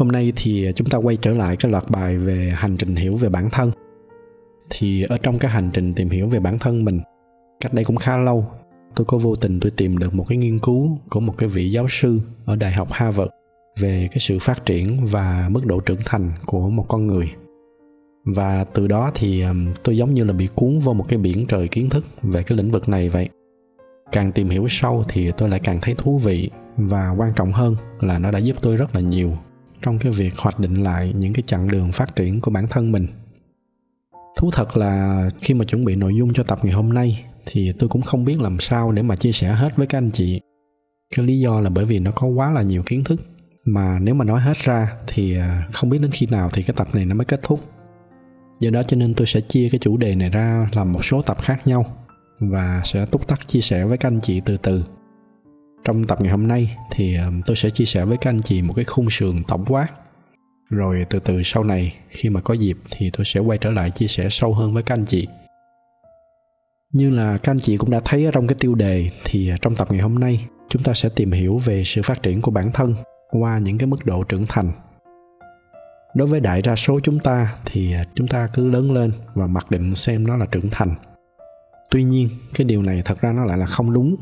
Hôm nay thì chúng ta quay trở lại cái loạt bài về hành trình hiểu về bản thân. Thì ở trong cái hành trình tìm hiểu về bản thân mình, cách đây cũng khá lâu, tôi có vô tình tôi tìm được một cái nghiên cứu của một cái vị giáo sư ở Đại học Harvard về cái sự phát triển và mức độ trưởng thành của một con người. Và từ đó thì um, tôi giống như là bị cuốn vào một cái biển trời kiến thức về cái lĩnh vực này vậy. Càng tìm hiểu sâu thì tôi lại càng thấy thú vị và quan trọng hơn là nó đã giúp tôi rất là nhiều trong cái việc hoạch định lại những cái chặng đường phát triển của bản thân mình. Thú thật là khi mà chuẩn bị nội dung cho tập ngày hôm nay thì tôi cũng không biết làm sao để mà chia sẻ hết với các anh chị. Cái lý do là bởi vì nó có quá là nhiều kiến thức, mà nếu mà nói hết ra thì à, không biết đến khi nào thì cái tập này nó mới kết thúc. Do đó cho nên tôi sẽ chia cái chủ đề này ra làm một số tập khác nhau và sẽ túc tắc chia sẻ với các anh chị từ từ trong tập ngày hôm nay thì ờ, tôi sẽ chia sẻ với các anh chị một cái khung sườn tổng quát. Rồi từ từ sau này, khi mà có dịp thì tôi sẽ quay trở lại chia sẻ sâu hơn với các anh chị. Như là các anh chị cũng đã thấy ở trong cái tiêu đề thì ờ, trong tập ngày hôm nay, chúng ta sẽ tìm hiểu về sự phát triển của bản thân qua những cái mức độ trưởng thành. Đối với đại đa số chúng ta thì ờ, chúng ta cứ lớn lên và mặc định xem nó là trưởng thành. Tuy nhiên, cái điều này thật ra nó lại là không đúng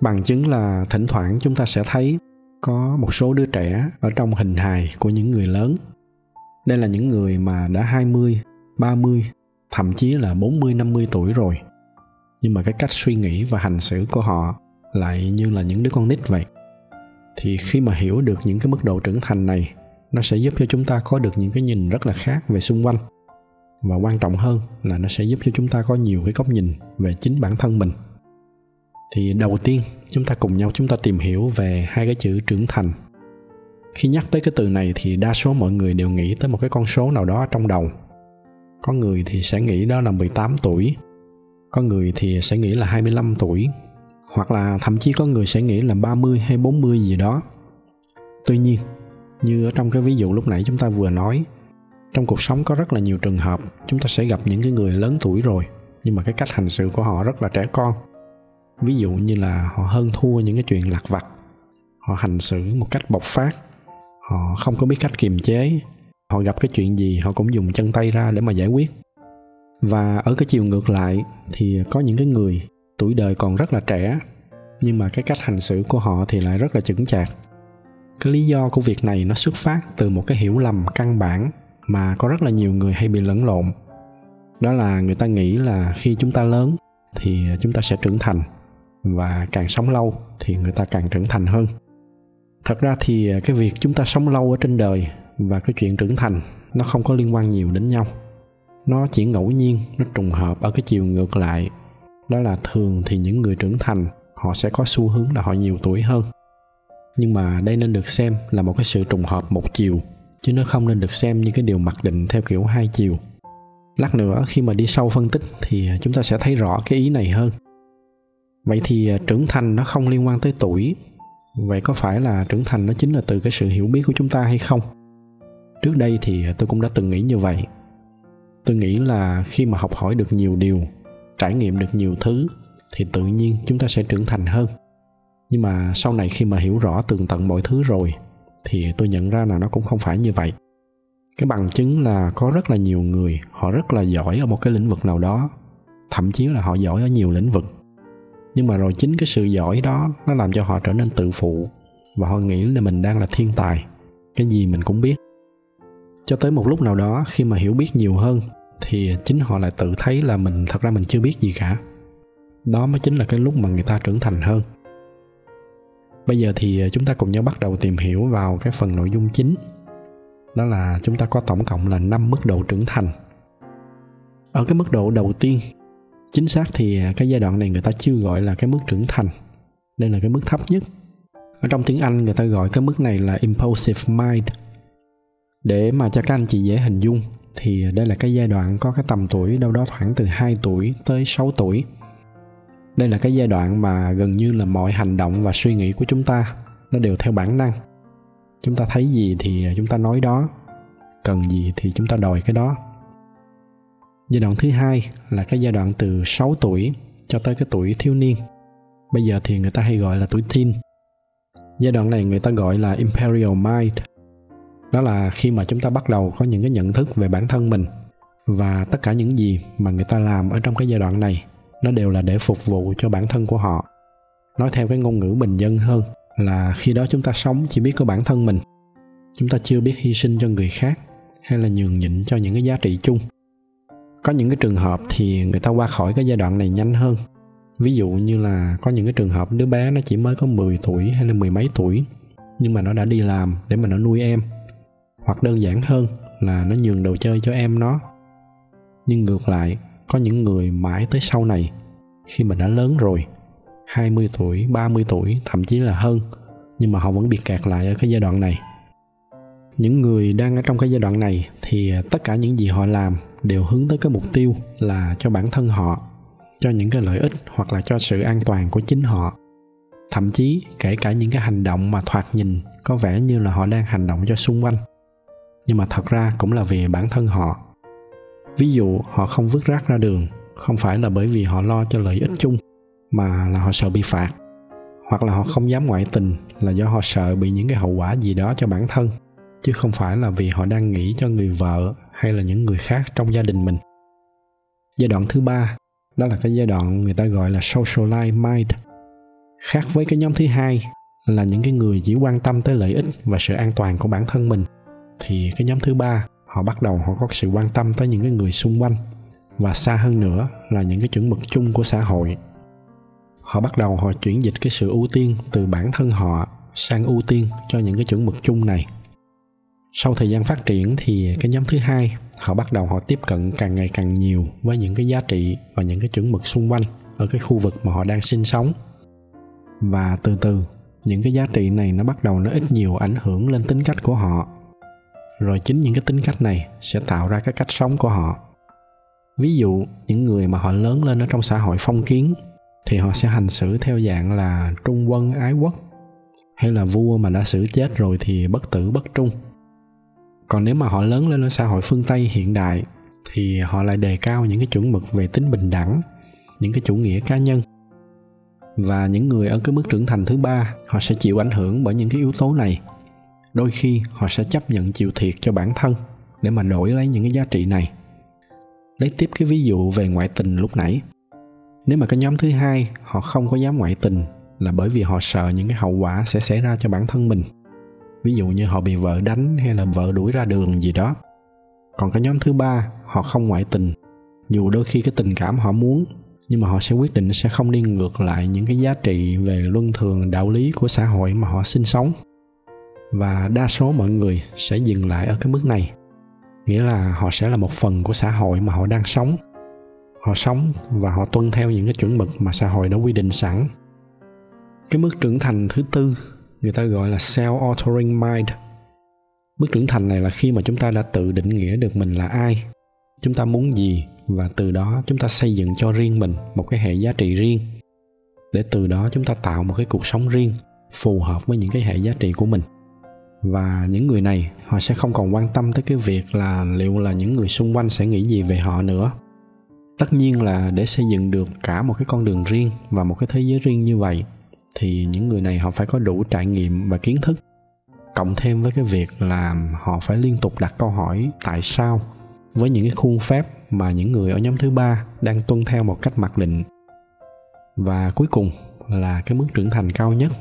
bằng chứng là thỉnh thoảng chúng ta sẽ thấy có một số đứa trẻ ở trong hình hài của những người lớn. Đây là những người mà đã 20, 30, thậm chí là 40, 50 tuổi rồi. Nhưng mà cái cách suy nghĩ và hành xử của họ lại như là những đứa con nít vậy. Thì khi mà hiểu được những cái mức độ trưởng thành này, nó sẽ giúp cho chúng ta có được những cái nhìn rất là khác về xung quanh. Và quan trọng hơn là nó sẽ giúp cho chúng ta có nhiều cái góc nhìn về chính bản thân mình thì đầu tiên, chúng ta cùng nhau chúng ta tìm hiểu về hai cái chữ trưởng thành. Khi nhắc tới cái từ này thì đa số mọi người đều nghĩ tới một cái con số nào đó trong đầu. Có người thì sẽ nghĩ đó là 18 tuổi, có người thì sẽ nghĩ là 25 tuổi, hoặc là thậm chí có người sẽ nghĩ là 30 hay 40 gì đó. Tuy nhiên, như ở trong cái ví dụ lúc nãy chúng ta vừa nói, trong cuộc sống có rất là nhiều trường hợp chúng ta sẽ gặp những cái người lớn tuổi rồi, nhưng mà cái cách hành xử của họ rất là trẻ con ví dụ như là họ hơn thua những cái chuyện lặt vặt họ hành xử một cách bộc phát, họ không có biết cách kiềm chế, họ gặp cái chuyện gì họ cũng dùng chân tay ra để mà giải quyết. Và ở cái chiều ngược lại thì có những cái người tuổi đời còn rất là trẻ, nhưng mà cái cách hành xử của họ thì lại rất là chững chạc. Cái lý do của việc này nó xuất phát từ một cái hiểu lầm căn bản mà có rất là nhiều người hay bị lẫn lộn. Đó là người ta nghĩ là khi chúng ta lớn thì chúng ta sẽ trưởng thành và càng sống lâu thì người ta càng trưởng thành hơn. Thật ra thì à, cái việc chúng ta sống lâu ở trên đời và cái chuyện trưởng thành, nó không có liên quan nhiều đến nhau. Nó chỉ ngẫu nhiên, nó trùng hợp ở cái chiều ngược lại. Đó là thường thì những người trưởng thành, họ sẽ có xu hướng là họ nhiều tuổi hơn. Nhưng mà đây nên được xem là một cái sự trùng hợp một chiều, chứ nó không nên được xem như cái điều mặc định theo kiểu hai chiều. Lát nữa khi mà đi sâu phân tích thì à, chúng ta sẽ thấy rõ cái ý này hơn vậy thì à, trưởng thành nó không liên quan tới tuổi. Vậy có phải là trưởng thành nó chính là từ cái sự hiểu biết của chúng ta hay không? Trước đây thì tôi cũng đã từng nghĩ như vậy. Tôi nghĩ là khi mà học hỏi được nhiều điều trải nghiệm được nhiều thứ thì tự nhiên chúng ta sẽ trưởng thành hơn. Nhưng mà sau này khi mà hiểu rõ tường tận mọi thứ rồi thì tôi nhận ra là nó cũng không phải như vậy. Cái bằng chứng là có rất là nhiều người họ rất là giỏi ở một cái lĩnh vực nào đó. Thậm chí là họ giỏi ở nhiều lĩnh vực nhưng mà rồi chính cái sự giỏi đó nó làm cho họ trở nên tự phụ. Và họ nghĩ là mình đang là thiên tài. Cái gì mình cũng biết. Cho tới một lúc nào đó, khi mà hiểu biết nhiều hơn, thì chính họ lại tự thấy là mình, thật ra mình chưa biết gì cả. Đó mới chính là cái lúc mà người ta trưởng thành hơn. Bây giờ thì chúng ta cùng nhau bắt đầu tìm hiểu vào cái phần nội dung chính. Đó là chúng ta có tổng cộng là 5 mức độ trưởng thành. Ở cái mức độ đầu tiên chính xác thì à, cái giai đoạn này người ta chưa gọi là cái mức trưởng thành đây là cái mức thấp nhất ở trong tiếng anh người ta gọi cái mức này là impulsive mind để mà cho các anh chị dễ hình dung thì đây là cái giai đoạn có cái tầm tuổi đâu đó khoảng từ 2 tuổi tới 6 tuổi. Đây là cái giai đoạn mà gần như là mọi hành động và suy nghĩ của chúng ta nó đều theo bản năng. Chúng ta thấy gì thì à, chúng ta nói đó, cần gì thì chúng ta đòi cái đó. Giai đoạn thứ hai là cái giai đoạn từ 6 tuổi cho tới cái tuổi thiếu niên. Bây giờ thì người ta hay gọi là tuổi teen. Giai đoạn này người ta gọi là imperial mind đó là khi mà chúng ta bắt đầu có những cái nhận thức về bản thân mình và tất cả những gì mà người ta làm ở trong cái giai đoạn này, nó đều là để phục vụ cho bản thân của họ nói theo cái ngôn ngữ bình dân hơn là khi đó chúng ta sống chỉ biết có bản thân mình chúng ta chưa biết hy sinh cho người khác hay là nhường nhịn cho những cái giá trị chung có những cái trường hợp thì người ta qua khỏi cái giai đoạn này nhanh hơn. Ví dụ như là có những cái trường hợp đứa bé nó chỉ mới có 10 tuổi hay là mười mấy tuổi nhưng mà nó đã đi làm để mà nó nuôi em. Hoặc đơn giản hơn là nó nhường đồ chơi cho em nó. Nhưng ngược lại có những người mãi tới sau này khi mà đã lớn rồi 20 tuổi, 30 tuổi, thậm chí là hơn nhưng mà họ vẫn bị kẹt lại ở cái giai đoạn này. Những người đang ở trong cái giai đoạn này thì tất cả những gì họ làm đều hướng tới cái mục tiêu là cho bản thân họ, cho những cái lợi ích hoặc là cho sự an toàn của chính họ. Thậm chí kể cả những cái hành động mà thoạt nhìn có vẻ như là họ đang hành động cho xung quanh nhưng mà thật ra cũng là vì bản thân họ ví dụ họ không vứt rác ra đường không phải là bởi vì họ lo cho lợi ích chung mà là họ sợ bị phạt hoặc là họ không dám ngoại tình là do họ sợ bị những cái hậu quả gì đó cho bản thân chứ không phải là vì họ đang nghĩ cho người vợ hay là những người khác trong gia đình mình? Giai đoạn thứ ba, đó là cái giai đoạn người ta gọi là socialite mind. Khác với cái nhóm thứ hai là những cái người chỉ quan tâm tới lợi ích và sự an toàn của bản thân mình, thì cái nhóm thứ ba, họ bắt đầu họ có sự quan tâm tới những cái người xung quanh. Và xa hơn nữa là những cái chuẩn mực chung của xã hội. Họ bắt đầu họ chuyển dịch cái sự ưu tiên từ bản thân họ sang ưu tiên cho những cái chuẩn mực chung này sau thời gian phát triển thì cái nhóm thứ hai, họ bắt đầu họ tiếp cận càng ngày càng nhiều với những cái giá trị và những cái chuẩn mực xung quanh ở cái khu vực mà họ đang sinh sống. Và từ từ, những cái giá trị này nó bắt đầu nó ít nhiều ảnh hưởng lên tính cách của họ. Rồi chính những cái tính cách này sẽ tạo ra cái cách sống của họ. Ví dụ, những người mà họ lớn lên ở trong xã hội phong kiến thì họ sẽ hành xử theo dạng là trung quân ái quốc. Hay là vua mà đã xử chết rồi thì bất tử bất trung còn nếu mà họ lớn lên ở xã hội phương tây hiện đại, thì họ lại đề cao những cái chuẩn mực về tính bình đẳng, những cái chủ nghĩa cá nhân. Và những người ở cái mức trưởng thành thứ ba, họ sẽ chịu ảnh hưởng bởi những cái yếu tố này. Đôi khi, họ sẽ chấp nhận chịu thiệt cho bản thân để mà đổi lấy những cái giá trị này. Lấy tiếp cái ví dụ về ngoại tình lúc nãy. Nếu mà cái nhóm thứ hai, họ không có dám ngoại tình là bởi vì họ sợ những cái hậu quả sẽ xảy ra cho bản thân mình ví dụ như họ bị vợ đánh hay là vợ đuổi ra đường gì đó. Còn cái nhóm thứ ba, họ không ngoại tình. Dù đôi khi cái tình cảm họ muốn, nhưng mà họ sẽ quyết định sẽ không đi ngược lại những cái giá trị về luân thường, đạo lý của xã hội mà họ sinh sống. Và đa số mọi người sẽ dừng lại ở cái mức này. Nghĩa là họ sẽ là một phần của xã hội mà họ đang sống. Họ sống và họ tuân theo những cái chuẩn mực mà xã hội đã quy định sẵn. Cái mức trưởng thành thứ tư người ta gọi là self altering mind. Bước trưởng thành này là khi mà chúng ta đã tự định nghĩa được mình là ai. Chúng ta muốn gì và từ đó chúng ta xây dựng cho riêng mình một cái hệ giá trị riêng. Để từ đó chúng ta tạo một cái cuộc sống riêng, phù hợp với những cái hệ giá trị của mình. Và những người này, họ sẽ không còn quan tâm tới cái việc là liệu là những người xung quanh sẽ nghĩ gì về họ nữa. Tất nhiên là để xây dựng được cả một cái con đường riêng và một cái thế giới riêng như vậy thì những người này họ phải có đủ trải nghiệm và kiến thức. Cộng thêm với cái việc là họ phải liên tục đặt câu hỏi tại sao. Với những cái khuôn phép mà những người ở nhóm thứ ba đang tuân theo một cách mặc định. Và cuối cùng là cái mức trưởng thành cao nhất.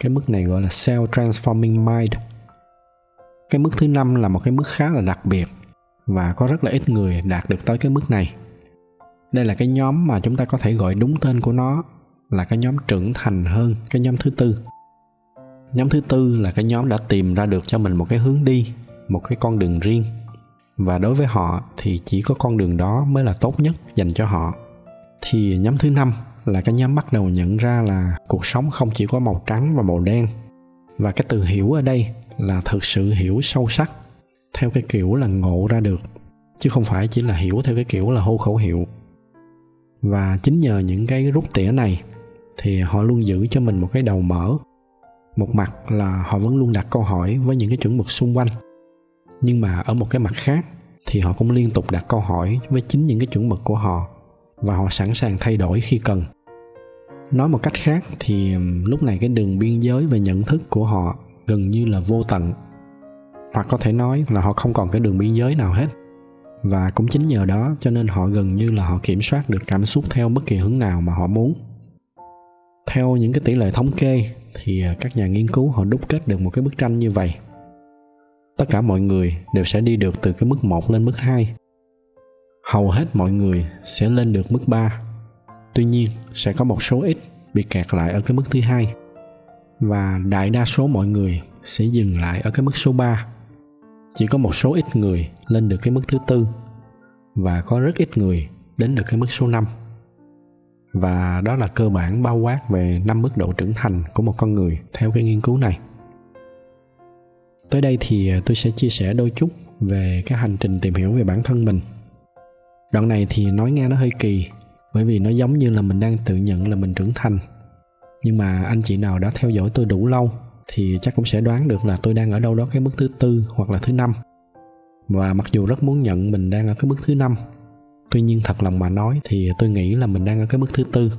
Cái mức này gọi là self transforming mind. Cái mức thứ năm là một cái mức khá là đặc biệt và có rất là ít người đạt được tới cái mức này. Đây là cái nhóm mà chúng ta có thể gọi đúng tên của nó là cái nhóm trưởng thành hơn, cái nhóm thứ tư. Nhóm thứ tư là cái nhóm đã tìm ra được cho mình một cái hướng đi, một cái con đường riêng. Và đối với họ thì chỉ có con đường đó mới là tốt nhất dành cho họ. Thì nhóm thứ năm là cái nhóm bắt đầu nhận ra là cuộc sống không chỉ có màu trắng và màu đen. Và cái từ hiểu ở đây là thực sự hiểu sâu sắc, theo cái kiểu là ngộ ra được, chứ không phải chỉ là hiểu theo cái kiểu là hô khẩu hiệu. Và chính nhờ những cái rút tỉa này thì họ luôn giữ cho mình một cái đầu mở. Một mặt là họ vẫn luôn đặt câu hỏi với những cái chuẩn mực xung quanh. Nhưng mà ở một cái mặt khác thì họ cũng liên tục đặt câu hỏi với chính những cái chuẩn mực của họ và họ sẵn sàng thay đổi khi cần. Nói một cách khác thì lúc này cái đường biên giới về nhận thức của họ gần như là vô tận. Hoặc có thể nói là họ không còn cái đường biên giới nào hết. Và cũng chính nhờ đó cho nên họ gần như là họ kiểm soát được cảm xúc theo bất kỳ hướng nào mà họ muốn theo những cái tỷ lệ thống kê thì à, các nhà nghiên cứu họ đúc kết được một cái bức tranh như vậy. Tất cả mọi người đều sẽ đi được từ cái mức 1 lên mức 2 hầu hết mọi người sẽ lên được mức 3 tuy nhiên, sẽ có một số ít bị kẹt lại ở cái mức thứ hai. Và đại đa số mọi người sẽ dừng lại ở cái mức số 3 chỉ có một số ít người lên được cái mức thứ tư. Và có rất ít người đến được cái mức số 5 và đó là cơ bản bao quát về năm mức độ trưởng thành của một con người theo cái nghiên cứu này. Tới đây thì à, tôi sẽ chia sẻ đôi chút về cái hành trình tìm hiểu về bản thân mình. Đoạn này thì nói nghe nó hơi kỳ, bởi vì nó giống như là mình đang tự nhận là mình trưởng thành. Nhưng mà anh chị nào đã theo dõi tôi đủ lâu thì chắc cũng sẽ đoán được là tôi đang ở đâu đó cái mức thứ tư hoặc là thứ năm. Và mặc dù rất muốn nhận mình đang ở cái mức thứ năm tuy nhiên thật lòng mà nói thì tôi nghĩ là mình đang ở cái mức thứ tư.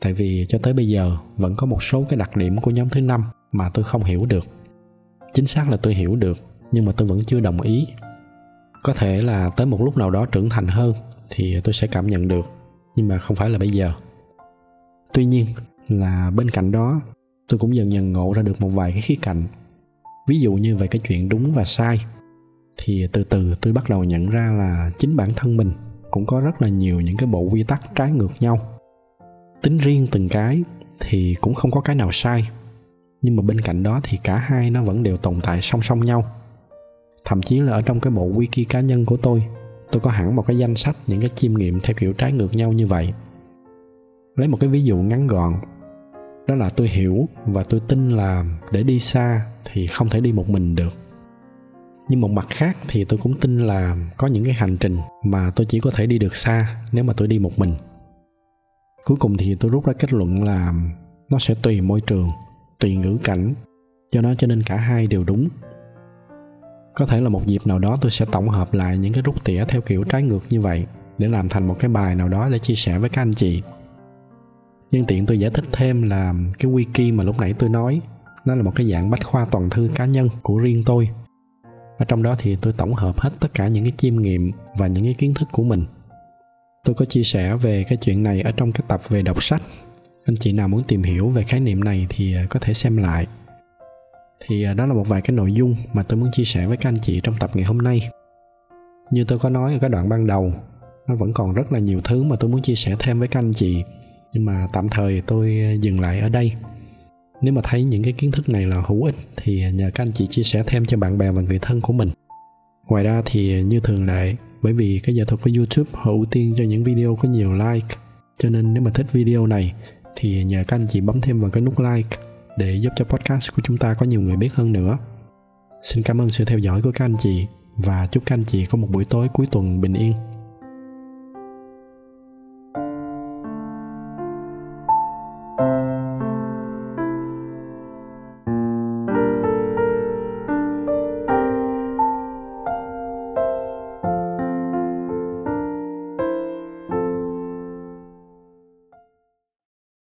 Tại vì cho tới bây giờ vẫn có một số cái đặc điểm của nhóm thứ năm mà tôi không hiểu được. Chính xác là tôi hiểu được, nhưng mà tôi vẫn chưa đồng ý. Có thể là tới một lúc nào đó trưởng thành hơn thì tôi sẽ cảm nhận được, nhưng mà không phải là bây giờ. Tuy nhiên là bên cạnh đó, tôi cũng dần dần ngộ ra được một vài cái khía cạnh. Ví dụ như về cái chuyện đúng và sai, thì từ từ tôi bắt đầu nhận ra là chính bản thân mình cũng có rất là nhiều những cái bộ quy tắc trái ngược nhau. Tính riêng từng cái thì cũng không có cái nào sai, nhưng mà bên cạnh đó thì cả hai nó vẫn đều tồn tại song song nhau. Thậm chí là ở trong cái bộ wiki cá nhân của tôi tôi có hẳn một cái danh sách những cái chiêm nghiệm theo kiểu trái ngược nhau như vậy. Lấy một cái ví dụ ngắn gọn, đó là tôi hiểu và tôi tin là để đi xa thì không thể đi một mình được nhưng một mặt khác thì tôi cũng tin là có những cái hành trình mà tôi chỉ có thể đi được xa nếu mà tôi đi một mình. Cuối cùng thì tôi rút ra kết luận là nó sẽ tùy môi trường, tùy ngữ cảnh. Cho nó cho nên cả hai đều đúng. Có thể là một dịp nào đó tôi sẽ tổng hợp lại những cái rút tỉa theo kiểu trái ngược như vậy để làm thành một cái bài nào đó để chia sẻ với các anh chị. Nhân tiện tôi giải thích thêm là cái wiki mà lúc nãy tôi nói, nó là một cái dạng bách khoa toàn thư cá nhân của riêng tôi ở trong đó thì tôi tổng hợp hết tất cả những cái chiêm nghiệm và những cái kiến thức của mình. Tôi có chia sẻ về cái chuyện này ở trong cái tập về đọc sách. Anh chị nào muốn tìm hiểu về khái niệm này thì à, có thể xem lại. Thì à, đó là một vài cái nội dung mà tôi muốn chia sẻ với các anh chị trong tập ngày hôm nay. Như tôi có nói ở cái đoạn ban đầu, nó vẫn còn rất là nhiều thứ mà tôi muốn chia sẻ thêm với các anh chị. Nhưng mà tạm thời tôi à, dừng lại ở đây nếu mà thấy những cái kiến thức này là hữu ích, thì nhờ các anh chị chia sẻ thêm cho bạn bè và người thân của mình. Ngoài ra thì như thường lệ, bởi vì cái giải thuật của youtube họ ưu tiên cho những video có nhiều like, cho nên nếu mà thích video này, thì nhờ các anh chị bấm thêm vào cái nút like để giúp cho podcast của chúng ta có nhiều người biết hơn nữa. Xin cảm ơn sự theo dõi của các anh chị và chúc các anh chị có một buổi tối cuối tuần bình yên.